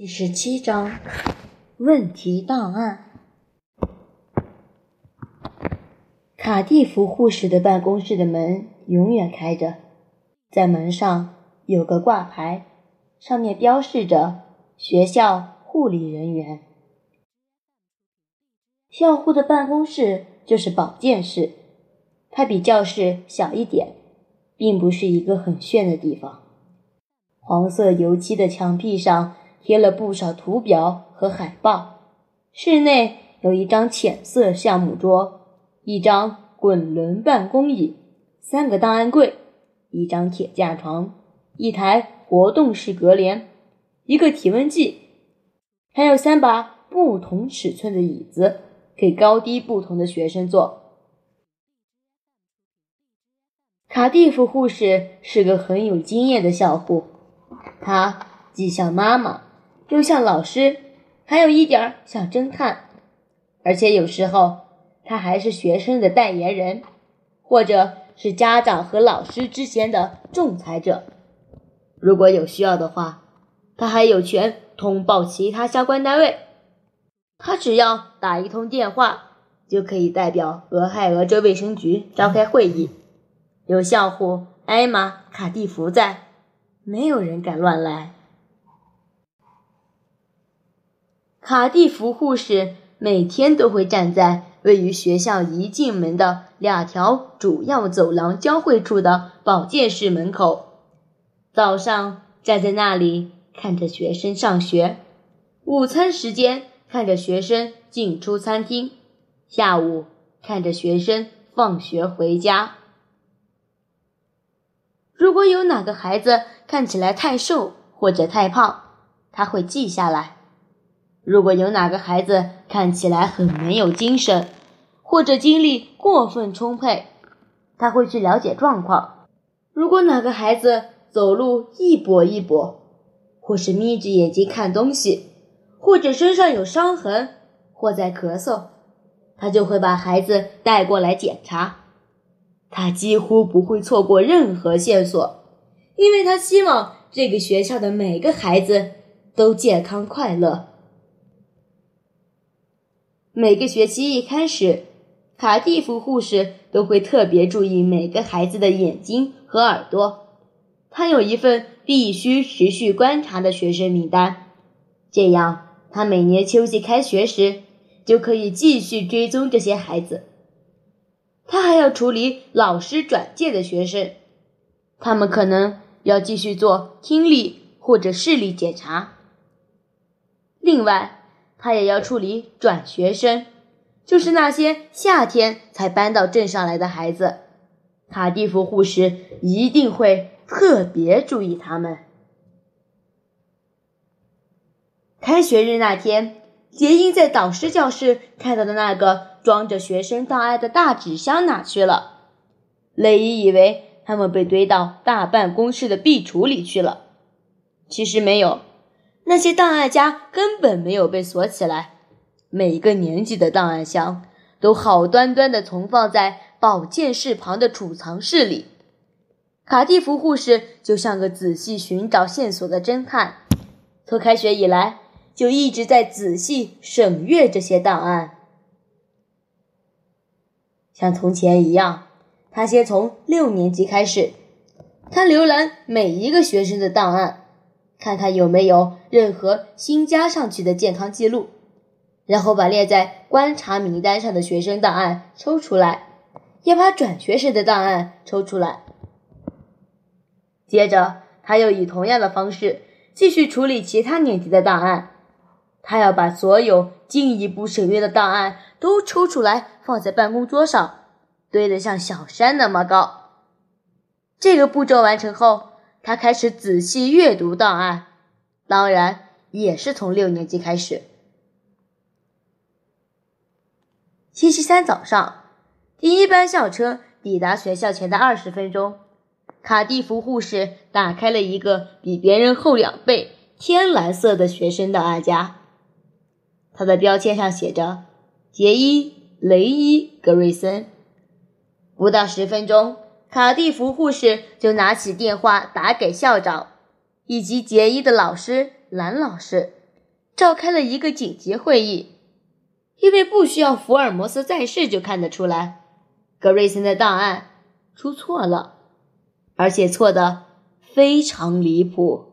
第十七章问题档案。卡蒂夫护士的办公室的门永远开着，在门上有个挂牌，上面标示着“学校护理人员”。校护的办公室就是保健室，它比教室小一点，并不是一个很炫的地方。黄色油漆的墙壁上。贴了不少图表和海报。室内有一张浅色橡木桌，一张滚轮办公椅，三个档案柜，一张铁架床，一台活动式隔帘，一个体温计，还有三把不同尺寸的椅子，给高低不同的学生坐。卡蒂夫护士是个很有经验的校护，她既像妈妈。又像老师，还有一点像侦探，而且有时候他还是学生的代言人，或者是家长和老师之间的仲裁者。如果有需要的话，他还有权通报其他相关单位。他只要打一通电话，就可以代表俄亥俄州卫生局召开会议。有校护艾玛·卡蒂弗在，没有人敢乱来。卡蒂弗护士每天都会站在位于学校一进门的两条主要走廊交汇处的保健室门口。早上站在那里看着学生上学，午餐时间看着学生进出餐厅，下午看着学生放学回家。如果有哪个孩子看起来太瘦或者太胖，他会记下来。如果有哪个孩子看起来很没有精神，或者精力过分充沛，他会去了解状况。如果哪个孩子走路一跛一跛，或是眯着眼睛看东西，或者身上有伤痕，或在咳嗽，他就会把孩子带过来检查。他几乎不会错过任何线索，因为他希望这个学校的每个孩子都健康快乐。每个学期一开始，卡蒂夫护士都会特别注意每个孩子的眼睛和耳朵。他有一份必须持续观察的学生名单，这样他每年秋季开学时就可以继续追踪这些孩子。他还要处理老师转介的学生，他们可能要继续做听力或者视力检查。另外，他也要处理转学生，就是那些夏天才搬到镇上来的孩子。卡蒂夫护士一定会特别注意他们。开学日那天，杰英在导师教室看到的那个装着学生档案的大纸箱哪去了？雷伊以为他们被堆到大办公室的壁橱里去了，其实没有。那些档案夹根本没有被锁起来，每个年级的档案箱都好端端地存放在保健室旁的储藏室里。卡蒂夫护士就像个仔细寻找线索的侦探，从开学以来就一直在仔细审阅这些档案。像从前一样，他先从六年级开始，他浏览每一个学生的档案。看看有没有任何新加上去的健康记录，然后把列在观察名单上的学生档案抽出来，也把转学生的档案抽出来。接着，他又以同样的方式继续处理其他年级的档案。他要把所有进一步审阅的档案都抽出来，放在办公桌上，堆得像小山那么高。这个步骤完成后。他开始仔细阅读档案，当然也是从六年级开始。星期三早上，第一班校车抵达学校前的二十分钟，卡蒂夫护士打开了一个比别人厚两倍、天蓝色的学生档案夹。他的标签上写着“杰伊·雷伊·格瑞森”。不到十分钟。卡蒂弗护士就拿起电话打给校长，以及杰伊的老师兰老师，召开了一个紧急会议，因为不需要福尔摩斯在世就看得出来，格瑞森的档案出错了，而且错的非常离谱。